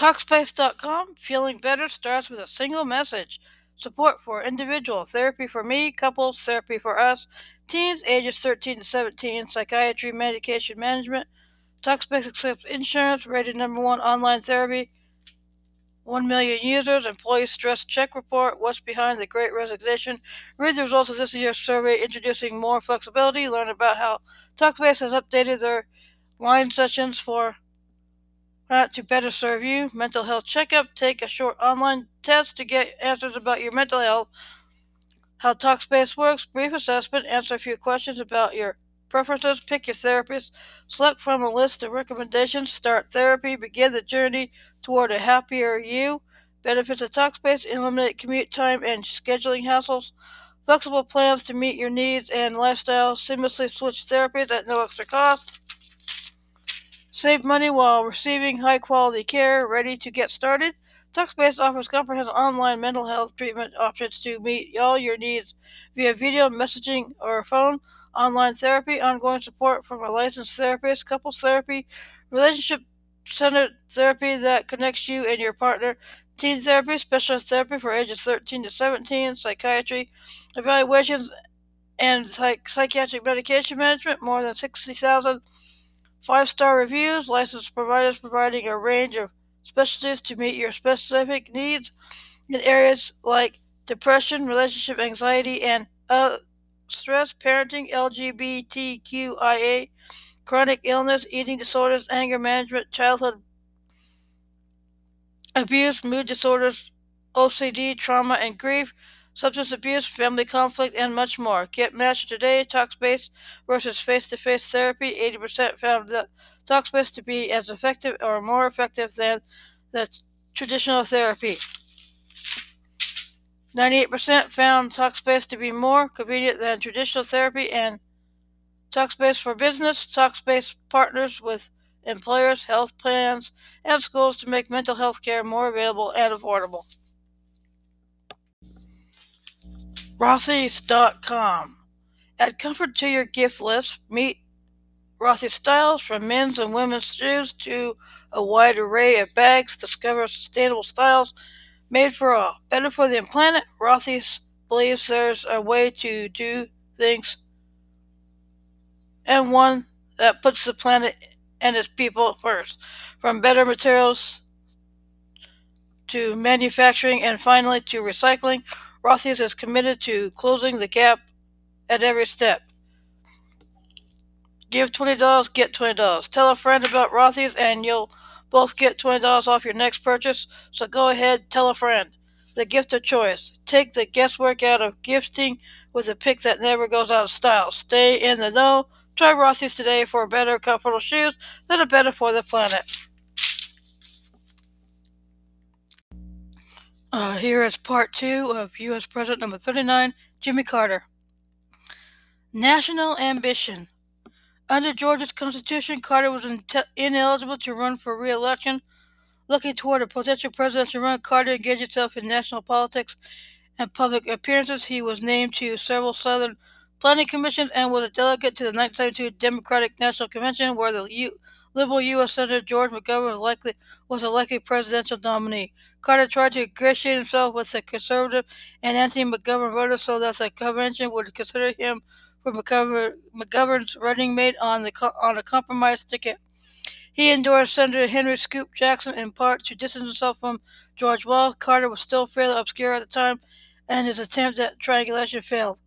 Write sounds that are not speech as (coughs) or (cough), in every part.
Talkspace.com. Feeling better starts with a single message. Support for individual therapy for me, couples, therapy for us, teens ages 13 to 17, psychiatry, medication management. Talkspace accepts insurance, rated number one online therapy. 1 million users, employee stress check report, what's behind the great resignation. Read the results of this year's survey introducing more flexibility. Learn about how Talkspace has updated their line sessions for uh, to better serve you. Mental health checkup. Take a short online test to get answers about your mental health. How Talkspace works. Brief assessment. Answer a few questions about your preferences. Pick your therapist. Select from a list of recommendations. Start therapy. Begin the journey toward a happier you. Benefits of Talkspace. Eliminate commute time and scheduling hassles. Flexible plans to meet your needs and lifestyle. Seamlessly switch therapies at no extra cost. Save money while receiving high quality care. Ready to get started? Talkspace offers comprehensive online mental health treatment options to meet all your needs via video, messaging, or phone, online therapy, ongoing support from a licensed therapist, couples therapy, relationship centered therapy that connects you and your partner, teen therapy, specialist therapy for ages 13 to 17, psychiatry, evaluations, and psych- psychiatric medication management. More than 60,000 Five star reviews, licensed providers providing a range of specialties to meet your specific needs in areas like depression, relationship anxiety, and uh, stress, parenting, LGBTQIA, chronic illness, eating disorders, anger management, childhood abuse, mood disorders, OCD, trauma, and grief substance abuse, family conflict, and much more. Get matched today. Talkspace versus face-to-face therapy. 80% found the Talkspace to be as effective or more effective than the traditional therapy. 98% found Talkspace to be more convenient than traditional therapy and Talkspace for business. Talkspace partners with employers, health plans, and schools to make mental health care more available and affordable. Rothy's.com. Add comfort to your gift list. Meet Rothy styles from men's and women's shoes to a wide array of bags. Discover sustainable styles made for all. Better for the planet. Rothy's believes there's a way to do things and one that puts the planet and its people first. From better materials to manufacturing and finally to recycling. Rothy's is committed to closing the gap at every step. Give $20, get $20. Tell a friend about Rothy's and you'll both get $20 off your next purchase. So go ahead, tell a friend. The gift of choice. Take the guesswork out of gifting with a pick that never goes out of style. Stay in the know. Try Rothy's today for better, comfortable shoes that are better for the planet. Uh, here is part two of U.S. President number 39, Jimmy Carter. National ambition. Under Georgia's Constitution, Carter was in- ineligible to run for re election. Looking toward a potential presidential run, Carter engaged himself in national politics and public appearances. He was named to several Southern planning commissions and was a delegate to the 1972 Democratic National Convention, where the U- liberal U.S. Senator George McGovern was, likely, was elected presidential nominee. Carter tried to ingratiate himself with the conservative and anti-McGovern voters so that the convention would consider him for McGovern, McGovern's running mate on the on a compromise ticket. He endorsed Senator Henry Scoop Jackson in part to distance himself from George Wallace. Carter was still fairly obscure at the time, and his attempt at triangulation failed.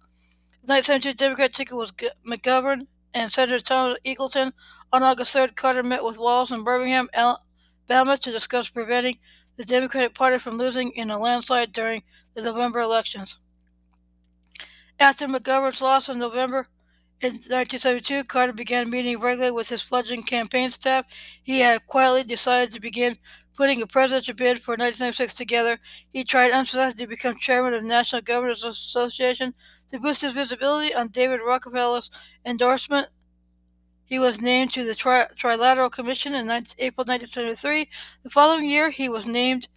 The 1972 Democrat ticket was McGovern and Senator Tom Eagleton. On August 3rd, Carter met with Wallace in Birmingham, Alabama to discuss preventing the Democratic Party from losing in a landslide during the November elections. After McGovern's loss in November in 1972, Carter began meeting regularly with his fledgling campaign staff. He had quietly decided to begin putting a presidential bid for 1996 together. He tried unsuccessfully to become chairman of the National Governors Association to boost his visibility on David Rockefeller's endorsement he was named to the Tri- Trilateral Commission in 19- April 1973. The following year, he was named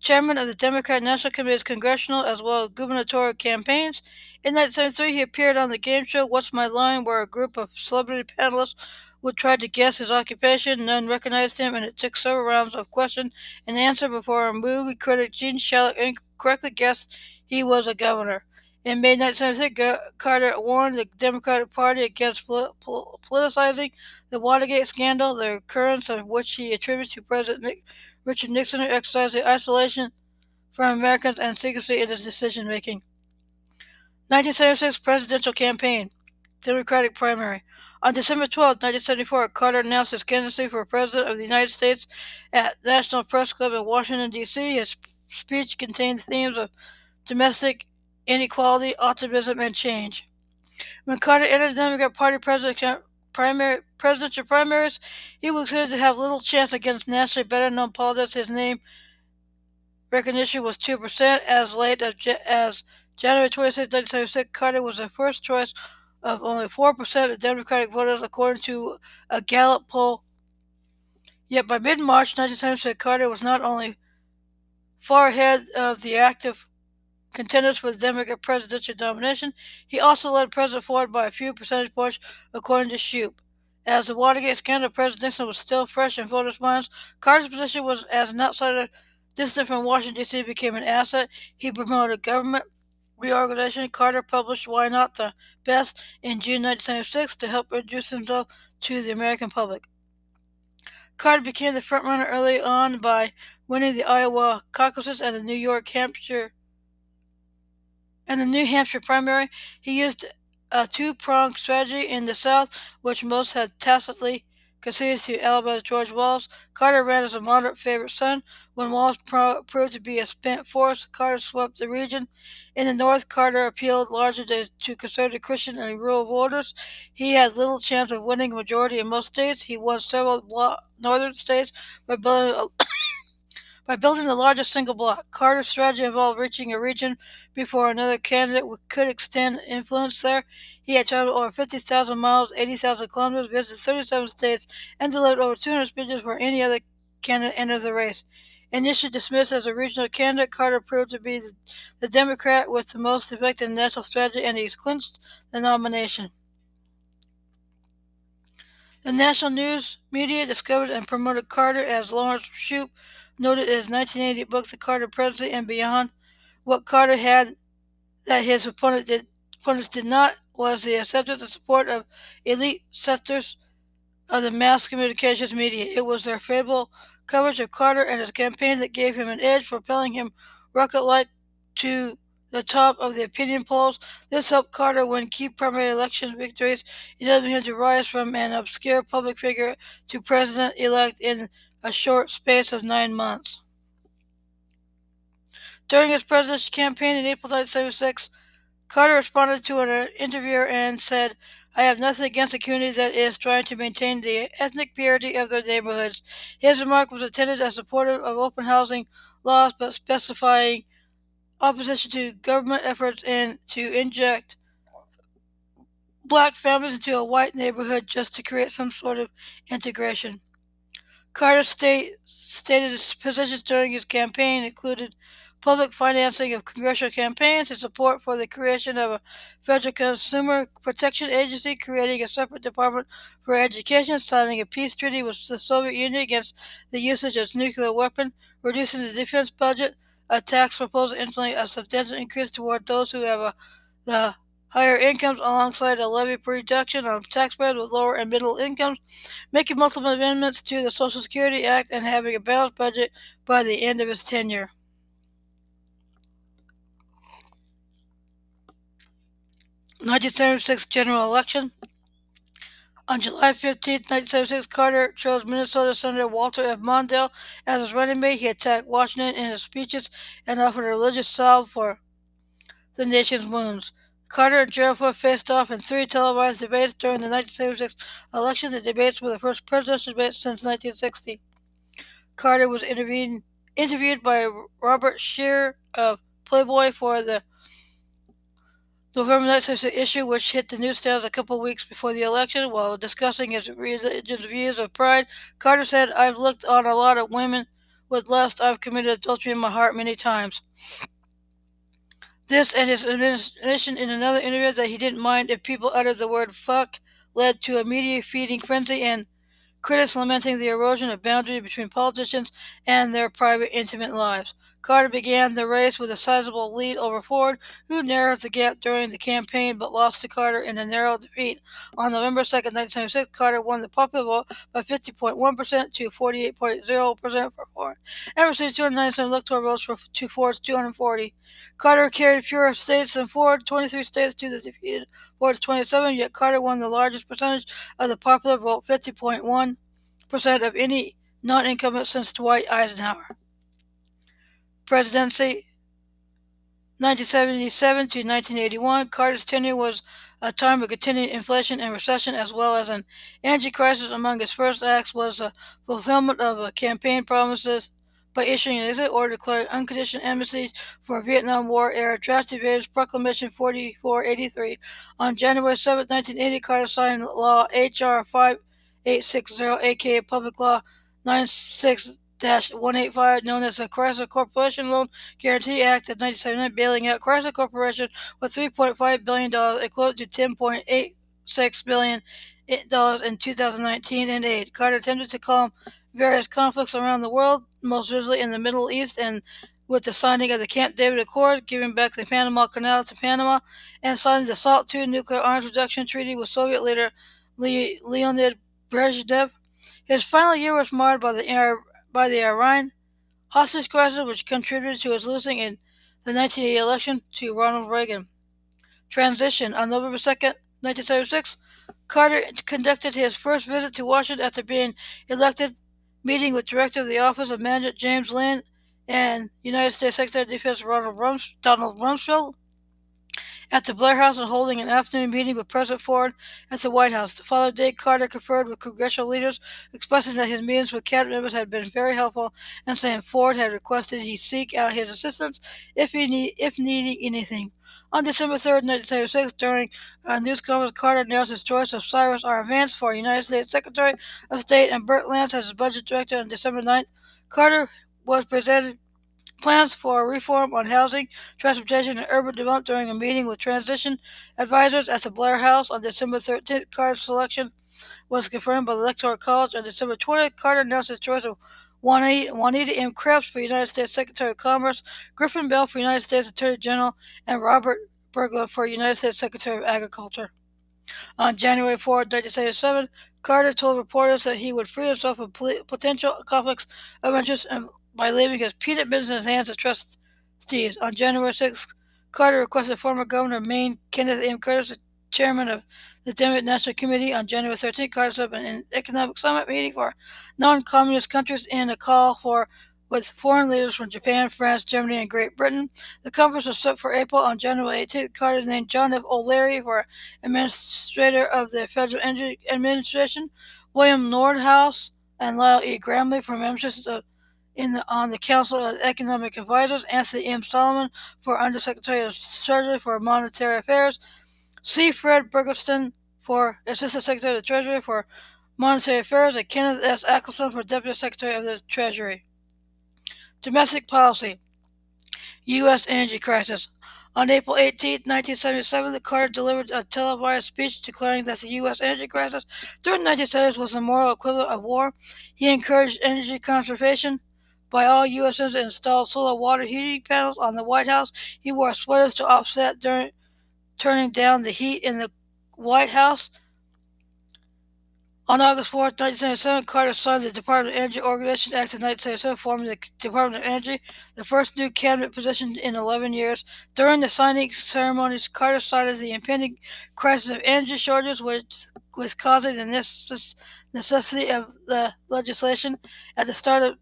chairman of the Democrat National Committee's congressional as well as gubernatorial campaigns. In 1973, he appeared on the game show What's My Line, where a group of celebrity panelists would try to guess his occupation. None recognized him, and it took several rounds of question and answer before a movie critic, Gene Shalit, incorrectly guessed he was a governor. In May 1976, Carter warned the Democratic Party against politicizing the Watergate scandal, the occurrence of which he attributed to President Nick Richard Nixon, who exercised isolation from Americans and secrecy in his decision making. 1976 presidential campaign, Democratic primary. On December 12, 1974, Carter announced his candidacy for President of the United States at National Press Club in Washington, D.C. His speech contained themes of domestic inequality, optimism, and change. When Carter entered the Democratic Party president, primary, presidential primaries, he was considered to have little chance against nationally better known politics. His name recognition was 2%. As late as, as January 26, 1976, Carter was the first choice of only 4% of Democratic voters, according to a Gallup poll. Yet by mid March 1976, Carter was not only far ahead of the active contenders for the Democratic presidential nomination, he also led President Ford by a few percentage points, according to Shoup. As the Watergate scandal, President Nixon was still fresh in voters' minds. Carter's position was as an outsider distant from Washington, D.C., became an asset. He promoted government reorganization, Carter published Why Not the Best in June 1976 to help introduce himself to the American public. Carter became the frontrunner early on by winning the Iowa caucuses and the New York Hampshire and the New Hampshire primary. He used a two-pronged strategy in the South, which most had tacitly conceded to Alabama's George Wallace. Carter ran as a moderate favorite son. When Wallace pro- proved to be a spent force, Carter swept the region. In the North, Carter appealed largely to, conservative Christian and rural voters. He had little chance of winning a majority in most states. He won several northern states by building a by building the largest single block. Carter's strategy involved reaching a region before another candidate could extend influence there. He had traveled over 50,000 miles, 80,000 kilometers, visited 37 states, and delivered over 200 speeches before any other candidate entered the race. Initially dismissed as a regional candidate, Carter proved to be the Democrat with the most effective national strategy, and he clinched the nomination. The national news media discovered and promoted Carter as Laurence Shoup noted in his 1980 book, The Carter Presidency and Beyond, what Carter had that his opponent did, opponents did not was the acceptance and support of elite sectors of the mass communications media. It was their favorable coverage of Carter and his campaign that gave him an edge, propelling him rocket-like to the top of the opinion polls. This helped Carter win key primary election victories, enabling him to rise from an obscure public figure to president-elect in a short space of nine months. During his presidential campaign in April 1976, Carter responded to an interviewer and said, I have nothing against a community that is trying to maintain the ethnic purity of their neighborhoods. His remark was intended as supportive of open housing laws, but specifying opposition to government efforts and to inject black families into a white neighborhood just to create some sort of integration. Carter state, stated his positions during his campaign included public financing of congressional campaigns and support for the creation of a federal consumer protection agency, creating a separate department for education, signing a peace treaty with the Soviet Union against the usage of nuclear weapon, reducing the defense budget, a tax proposal implementing a substantial increase toward those who have a, the higher incomes alongside a levy reduction on taxpayers with lower and middle incomes, making multiple amendments to the Social Security Act, and having a balanced budget by the end of his tenure. Nineteen seventy six general election. On July 15, 1976, Carter chose Minnesota Senator Walter F. Mondale as his running mate. He attacked Washington in his speeches and offered a religious salve for the nation's wounds. Carter Ford faced off in three televised debates during the 1976 election. The debates were the first presidential debates since 1960. Carter was interviewed, by Robert Scheer of Playboy for the November 1976 issue, which hit the newsstands a couple weeks before the election. While discussing his religion's views of pride, Carter said, I've looked on a lot of women with lust. I've committed adultery in my heart many times. This and his admission in another interview that he didn't mind if people uttered the word fuck led to a media feeding frenzy and critics lamenting the erosion of boundaries between politicians and their private, intimate lives. Carter began the race with a sizable lead over Ford, who narrowed the gap during the campaign but lost to Carter in a narrow defeat. On November 2, 1976, Carter won the popular vote by 50.1% to 48.0% for Ford and received 297 electoral votes for, to Ford's 240. Carter carried fewer states than Ford, 23 states to the defeated Ford's 27, yet Carter won the largest percentage of the popular vote, 50.1% of any non incumbent since Dwight Eisenhower presidency 1977 to 1981. Carter's tenure was a time of continued inflation and recession, as well as an energy crisis. Among his first acts was the fulfillment of campaign promises by issuing an executive order declaring unconditional amnesty for Vietnam War era draft evaders Proclamation 4483. On January 7, 1980, Carter signed Law H.R. 5860, aka Public Law 96 185, known as the Chrysler Corporation Loan Guarantee Act of 1979, bailing out Chrysler Corporation with $3.5 billion, equivalent to $10.86 billion in 2019 in aid. Carter attempted to calm various conflicts around the world, most visibly in the Middle East, and with the signing of the Camp David Accord, giving back the Panama Canal to Panama, and signing the SALT II nuclear arms reduction treaty with Soviet leader Leonid Brezhnev. His final year was marred by the by the Iran hostage crisis, which contributed to his losing in the 1980 election to Ronald Reagan. Transition on November 2, 1976, Carter conducted his first visit to Washington after being elected, meeting with Director of the Office of Management James Lynn and United States Secretary of Defense Ronald Rums- Donald Rumsfeld at the Blair House and holding an afternoon meeting with President Ford at the White House. The following day, Carter conferred with congressional leaders, expressing that his meetings with cabinet members had been very helpful and saying Ford had requested he seek out his assistance if he need, if needing anything. On December 3, 1976, during a news conference, Carter announced his choice of Cyrus R. Vance for United States Secretary of State and Bert Lance as his budget director on December 9th. Carter was presented plans for a reform on housing, transportation, and urban development during a meeting with transition advisors at the Blair House on December 13th. Carter's selection was confirmed by the Electoral College on December 20th. Carter announced his choice of Juanita, M. Kreps for United States Secretary of Commerce, Griffin Bell for United States Attorney General, and Robert Bergland for United States Secretary of Agriculture. On January 4, 1977, Carter told reporters that he would free himself of potential conflicts of interest and by leaving his peanut business in the hands of trustees. On January 6, Carter requested former Governor of Maine Kenneth M. Curtis, chairman of the Democratic National Committee, on January 13, Carter set up an economic summit meeting for non-communist countries and a call for with foreign leaders from Japan, France, Germany, and Great Britain. The conference was set for April. On January 18th, Carter named John F. O'Leary for Administrator of the Federal Energy Administration, William Nordhaus and Lyle E. Gramley for members of in the, on the Council of Economic Advisors, Anthony M. Solomon for Undersecretary of Treasury for Monetary Affairs, C. Fred Bergsten for Assistant Secretary of the Treasury for Monetary Affairs, and Kenneth S. Axelson for Deputy Secretary of the Treasury. Domestic Policy U.S. Energy Crisis on April 18, 1977, the Carter delivered a televised speech declaring that the U.S. energy crisis during the 1970s was the moral equivalent of war. He encouraged energy conservation, by all U.S. citizens installed solar water heating panels on the White House. He wore sweaters to offset during turning down the heat in the White House. On August 4, 1977, Carter signed the Department of Energy Organization Act of 1977, forming the Department of Energy, the first new cabinet position in 11 years. During the signing ceremonies, Carter cited the impending crisis of energy shortages, which was causing the necessity of the legislation. At the start of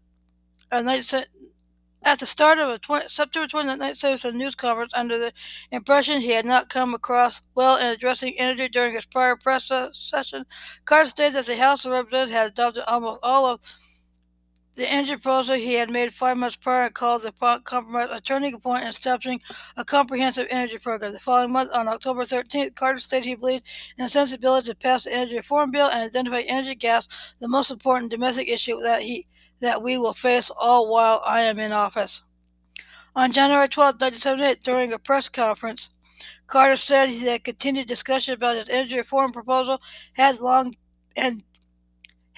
at the start of a 20, September 29, 1977 news conference under the impression he had not come across well in addressing energy during his prior press session. Carter stated that the House of Representatives had adopted almost all of the energy proposal he had made five months prior and called the compromise a turning point in establishing a comprehensive energy program. The following month, on October 13th, Carter stated he believed in the sensibility to pass the energy reform bill and identify energy gas the most important domestic issue that he that we will face all while I am in office. On January 12, 1978, during a press conference Carter said that continued discussion about his energy reform proposal had long and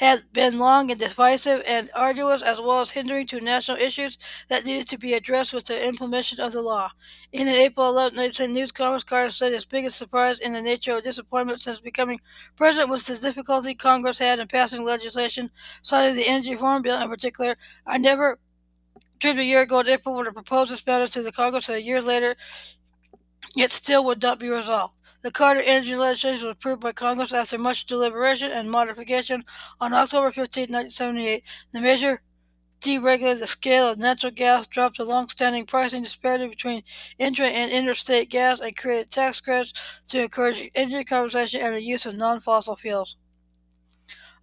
had been long and divisive and arduous, as well as hindering to national issues that needed to be addressed with the implementation of the law. In an April 11, 19 news conference, Carter said his biggest surprise in the nature of disappointment since becoming president was the difficulty Congress had in passing legislation, citing the energy reform bill in particular. I never dreamed a year ago in April would have proposed this matter to the Congress, and a year later, yet still would not be resolved. The Carter Energy legislation was approved by Congress after much deliberation and modification on October 15, 1978. The measure deregulated the scale of natural gas, dropped the long-standing pricing disparity between intra and interstate gas, and created tax credits to encourage energy conservation and the use of non-fossil fuels.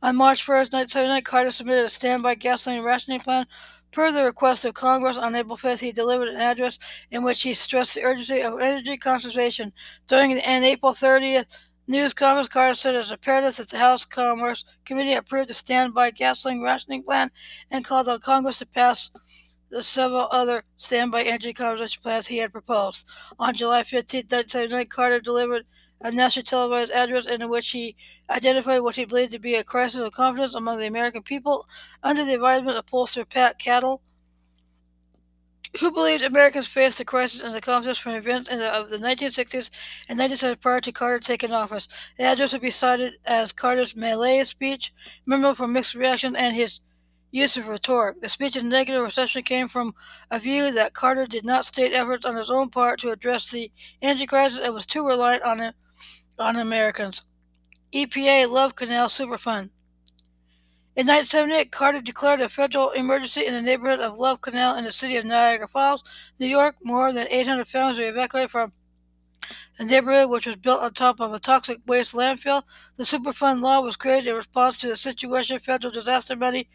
On March 1, 1979, Carter submitted a standby gasoline rationing plan Per the request of Congress on April 5th, he delivered an address in which he stressed the urgency of energy conservation. During an April 30th news conference, Carter said it was imperative that the House Commerce Committee approved the standby gasoline rationing plan and called on Congress to pass the several other standby energy conservation plans he had proposed. On July 15, 1979, Carter delivered a national televised address in which he identified what he believed to be a crisis of confidence among the American people under the advisement of pollster Pat Caddell, who believed Americans faced a crisis in the confidence from events the, of the 1960s and 1970s prior to Carter taking office. The address would be cited as Carter's malaise speech, memorable for mixed reaction and his use of rhetoric. The speech's negative reception came from a view that Carter did not state efforts on his own part to address the energy crisis and was too reliant on it on Americans. EPA Love Canal Superfund. In 1978, Carter declared a federal emergency in the neighborhood of Love Canal in the city of Niagara Falls, New York. More than 800 families were evacuated from the neighborhood, which was built on top of a toxic waste landfill. The Superfund law was created in response to the situation. Federal disaster money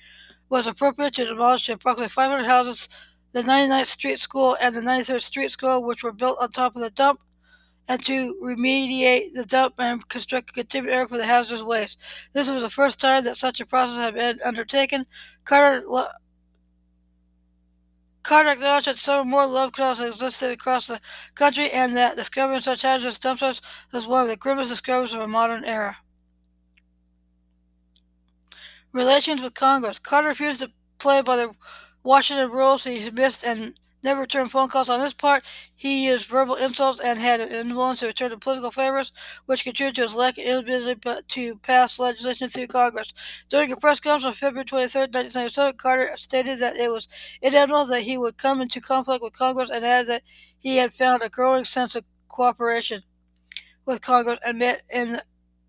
was appropriated to demolish approximately 500 houses, the 99th Street School and the 93rd Street School, which were built on top of the dump and to remediate the dump and construct a containment area for the hazardous waste. This was the first time that such a process had been undertaken. Carter, Carter acknowledged that several more love canals existed across the country and that discovering such hazardous dump sites was one of the grimmest discoveries of a modern era. Relations with Congress. Carter refused to play by the Washington rules he missed and never returned phone calls on his part. He used verbal insults and had an influence to return to political favors, which contributed to his lack of inability to pass legislation through Congress. During a press conference on February 23, 1997, Carter stated that it was inevitable that he would come into conflict with Congress and added that he had found a growing sense of cooperation with Congress and met in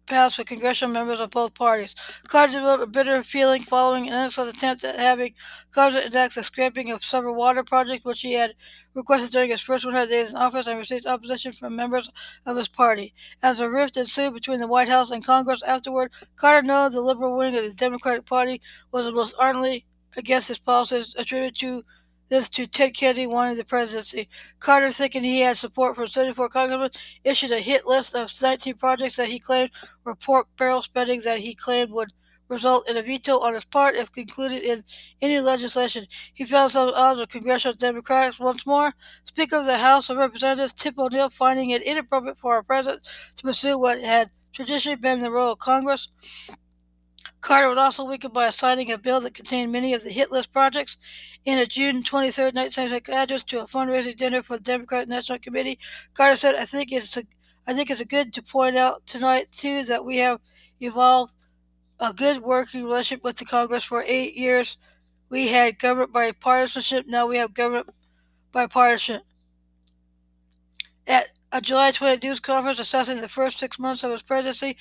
passed with congressional members of both parties. Carter developed a bitter feeling following an innocent attempt at having Carter enact the scrapping of several water projects, which he had requested during his first 100 days in office and received opposition from members of his party. As a rift ensued between the White House and Congress afterward, Carter knew the liberal wing of the Democratic Party was the most ardently against his policies, attributed to this to Ted Kennedy wanting the presidency. Carter, thinking he had support from 74 congressmen, issued a hit list of 19 projects that he claimed were pork barrel spending that he claimed would result in a veto on his part if concluded in any legislation. He found himself at odds with congressional Democrats once more. Speaker of the House of Representatives Tip O'Neill finding it inappropriate for a president to pursue what had traditionally been the role of Congress. Carter was also weakened by signing a bill that contained many of the hit list projects. In a June 23, 1976 address to a fundraising dinner for the Democratic National Committee, Carter said, "I think it's a, I think it's a good to point out tonight too that we have evolved a good working relationship with the Congress for eight years. We had government bipartisanship. Now we have government bipartisan." At a July 20 news conference assessing the first six months of his presidency,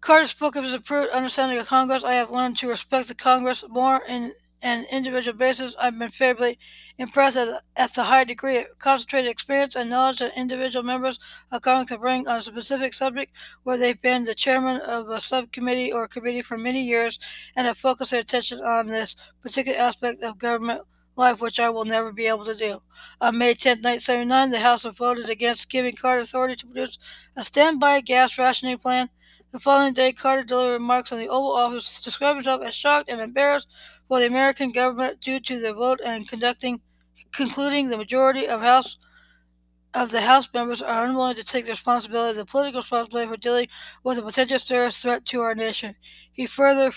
Carter spoke of his approved understanding of Congress. I have learned to respect the Congress more in an individual basis. I've been favorably impressed at, at the high degree of concentrated experience and knowledge that individual members of Congress can bring on a specific subject where they've been the chairman of a subcommittee or committee for many years and have focused their attention on this particular aspect of government life, which I will never be able to do. On May 10, 1979, the House voted against giving Carter authority to produce a standby gas rationing plan the following day, Carter delivered remarks in the Oval Office, describing himself as shocked and embarrassed for the American government due to the vote and conducting, concluding the majority of House of the House members are unwilling to take the responsibility, the political responsibility for dealing with a potential terrorist threat to our nation. He further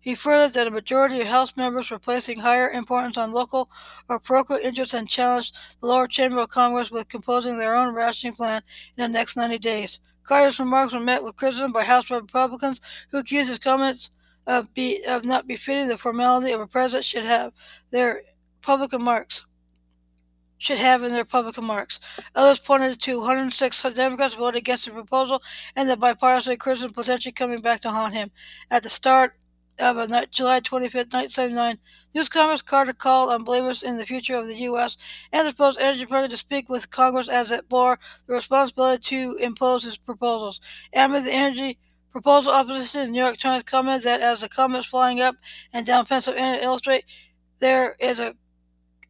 he furthered that a majority of House members were placing higher importance on local or parochial interests and challenged the lower chamber of Congress with composing their own rationing plan in the next 90 days. Carter's remarks were met with criticism by House Republicans who accused his comments of, be, of not befitting the formality of a president should have their public remarks should have in their public remarks. Others pointed to 106 Democrats voted against the proposal and the bipartisan criticism potentially coming back to haunt him. At the start of a July 25, 1979, News Carter called on believers in the future of the U.S. and the proposed energy program to speak with Congress as it bore the responsibility to impose his proposals. Amid the energy proposal opposition, the New York Times commented that as the comments flying up and down Pennsylvania illustrate, there is a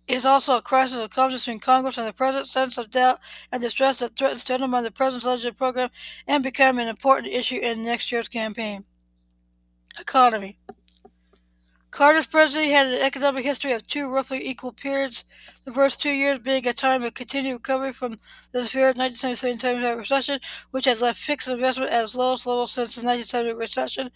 is also a crisis of confidence between Congress and the President's sense of doubt and distress that threatens to undermine the President's legislative program and become an important issue in next year's campaign. Economy Carter's presidency had an economic history of two roughly equal periods, the first two years being a time of continued recovery from the severe 1977 recession, which had left fixed investment at its lowest level since the 1970 recession,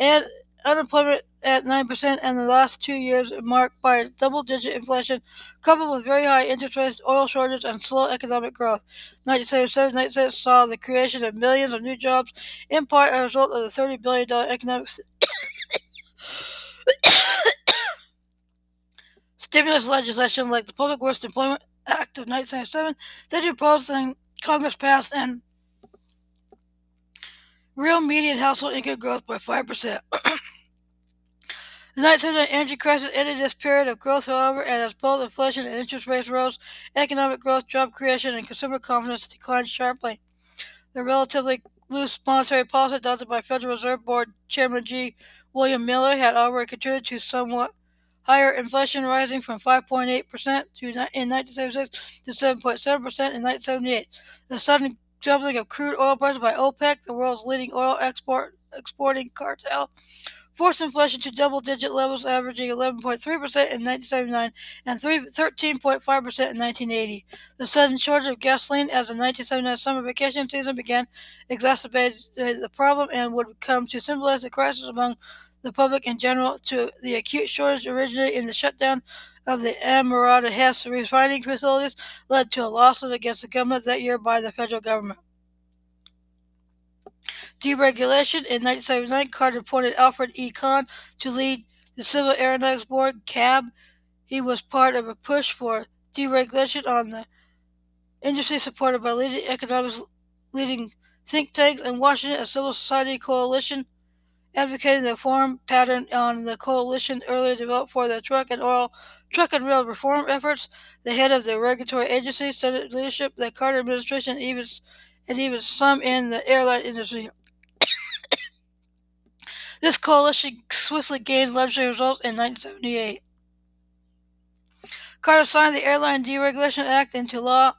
and unemployment at 9%, and the last two years marked by double digit inflation, coupled with very high interest rates, oil shortages, and slow economic growth. 1977 1977 saw the creation of millions of new jobs, in part as a result of the $30 billion economic stimulus legislation like the Public Works Employment Act of 1977 that he proposed and Congress passed and real median household income growth by 5%. (coughs) The 1979 energy crisis ended this period of growth, however, and as both inflation and interest rates rose, economic growth, job creation, and consumer confidence declined sharply. The relatively loose monetary policy adopted by Federal Reserve Board Chairman G. William Miller had already contributed to somewhat higher inflation, rising from 5.8% to in 1976 to 7.7% in 1978. The sudden doubling of crude oil prices by OPEC, the world's leading oil export exporting cartel, forced inflation to double digit levels, averaging 11.3% in 1979 and 13.5% in 1980. The sudden shortage of gasoline as the 1979 summer vacation season began exacerbated the problem and would come to symbolize the crisis among the public in general to the acute shortage originated in the shutdown of the Amerada Hess refining facilities led to a lawsuit against the government that year by the federal government. Deregulation in 1979, Carter appointed Alfred E. Kahn to lead the Civil Aeronautics Board, CAB. He was part of a push for deregulation on the industry supported by leading economics leading think tanks in Washington, a civil society coalition advocating the reform pattern on the coalition earlier developed for the truck and oil truck and rail reform efforts. The head of the regulatory agency, Senate leadership, the Carter administration, even and even some in the airline industry. (coughs) this coalition swiftly gained legislative results in 1978. Carter signed the Airline Deregulation Act into law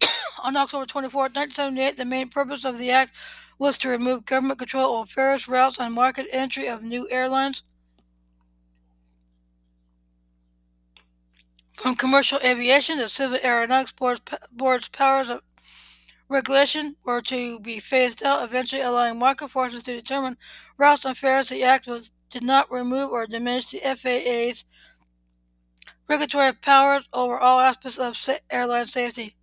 (coughs) on October 24, 1978. The main purpose of the act was to remove government control over fares, routes, and market entry of new airlines from commercial aviation. The Civil Aeronautics Board's, Board's powers of regulation were to be phased out, eventually allowing market forces to determine routes and fares. The act was did not remove or diminish the FAA's regulatory powers over all aspects of airline safety.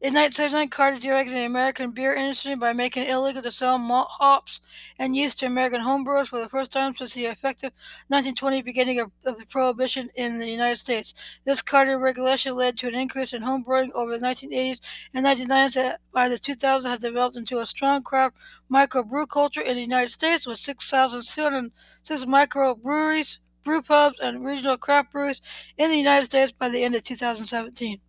In 1979, Carter deregulated the American beer industry by making it illegal to sell malt hops and yeast to American homebrewers for the first time since the effective 1920 beginning of, of, the prohibition in the United States. This Carter regulation led to an increase in homebrewing over the 1980s and 1990s that by the 2000s has developed into a strong craft microbrew culture in the United States with 6,206 microbreweries, brew pubs, and regional craft breweries in the United States by the end of 2017.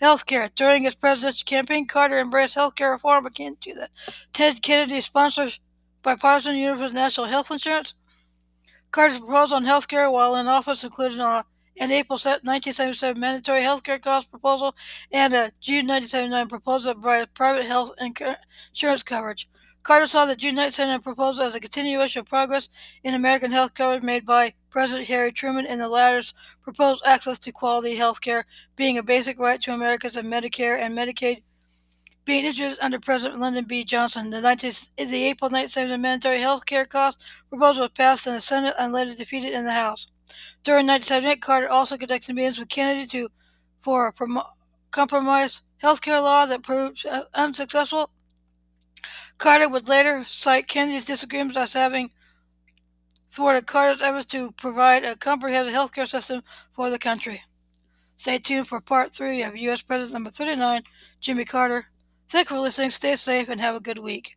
Healthcare. During his presidential campaign, Carter embraced healthcare reform akin to the Ted Kennedy sponsored bipartisan Universal National Health Insurance. Carter's proposal on healthcare while in office included an April 1977 mandatory healthcare cost proposal and a June 1979 proposal that provided private health insurance coverage. Carter saw the June 9th Senate proposal as a continuation of progress in American health coverage made by President Harry Truman and the latter's proposed access to quality health care being a basic right to Americans and Medicare and Medicaid being introduced under President Lyndon B. Johnson. The, 19, the April 1970 mandatory health care cost proposal was passed in the Senate and later defeated in the House. During 1978, Carter also conducted meetings with Kennedy to, for a prom- compromise health care law that proved uh, unsuccessful. Carter would later cite Kennedy's disagreements as having thwarted Carter's efforts to provide a comprehensive health care system for the country. Stay tuned for part three of U.S. President number 39, Jimmy Carter. Thank you for listening. Stay safe and have a good week.